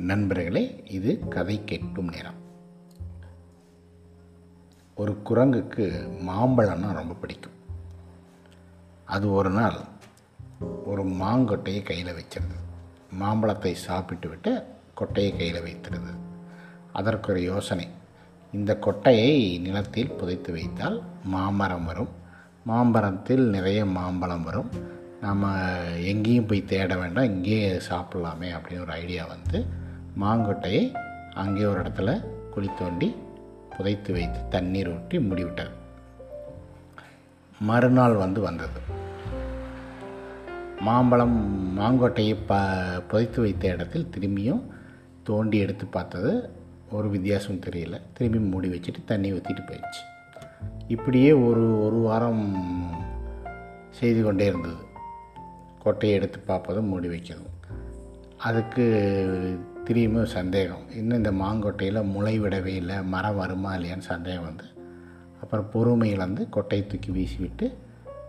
நண்பர்களே இது கதை கேட்கும் நேரம். ஒரு குரங்குக்கு மாம்பழம்னா ரொம்ப பிடிக்கும். அது ஒரு நாள் ஒரு மாங்கொட்டையை கையில் வச்சிருந்தது மாம்பழத்தை சாப்பிட்டு விட்டு கொட்டையை கையில் வைத்திருந்தது அதற்கு ஒரு யோசனை. இந்த கொட்டையை நிலத்தில் புதைத்து வைத்தால் மாமரம் வரும். மாம்பரத்தில் நிறைய மாம்பழம் வரும். நம்ம எங்கேயும் போய் தேட வேண்டாம் இங்கேயே சாப்பிட்லாமே அப்படின்னு ஒரு ஐடியா வந்து மாங்கொட்டையை அங்கே ஒரு இடத்துல குழி தோண்டி புதைத்து வைத்து தண்ணீர் ஊற்றி மூடிவிட்டது. மறுநாள் வந்து வந்தது. மாம்பழம் மாங்கொட்டையை ப புதைத்து வைத்த இடத்தில் திரும்பியும் தோண்டி எடுத்து பார்த்தது ஒரு வித்தியாசம் தெரியல. திரும்பி மூடி வச்சுட்டு தண்ணி ஊற்றிட்டு போயிடுச்சு. இப்படியே ஒரு ஒரு வாரம் செய்து கொண்டே இருந்தது. கொட்டையை எடுத்து பார்ப்பதும் மூடி வைக்கிறதும். அதுக்கு திரும்பியும் சந்தேகம். இன்னும் இந்த மாங்கொட்டையில் முளை விடவே இல்லை. மரம் வருமா இல்லையான்னு சந்தேகம் வந்து அப்புறம் பொறுமை இழந்து கொட்டையை தூக்கி வீசிவிட்டு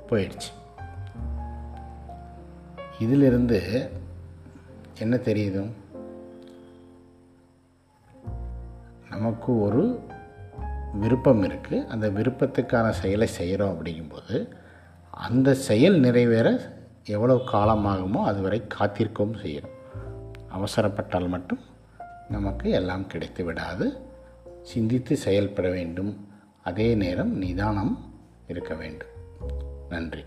போயிடுச்சு. இதிலிருந்து என்ன தெரியுது? நமக்கு ஒரு விருப்பம் இருக்குது அந்த விருப்பத்துக்கான செயலை செய்கிறோம் அப்படிங்கும்போது அந்த செயல் நிறைவேற எவ்வளோ காலமாகுமோ அதுவரை காத்திருக்கவும் செய்யணும். அவசரப்பட்டால் மட்டும் நமக்கு எல்லாம் கிடைத்து விடாது. சிந்தித்து செயல்பட வேண்டும். அதே நேரம் நிதானம் இருக்க வேண்டும். நன்றி.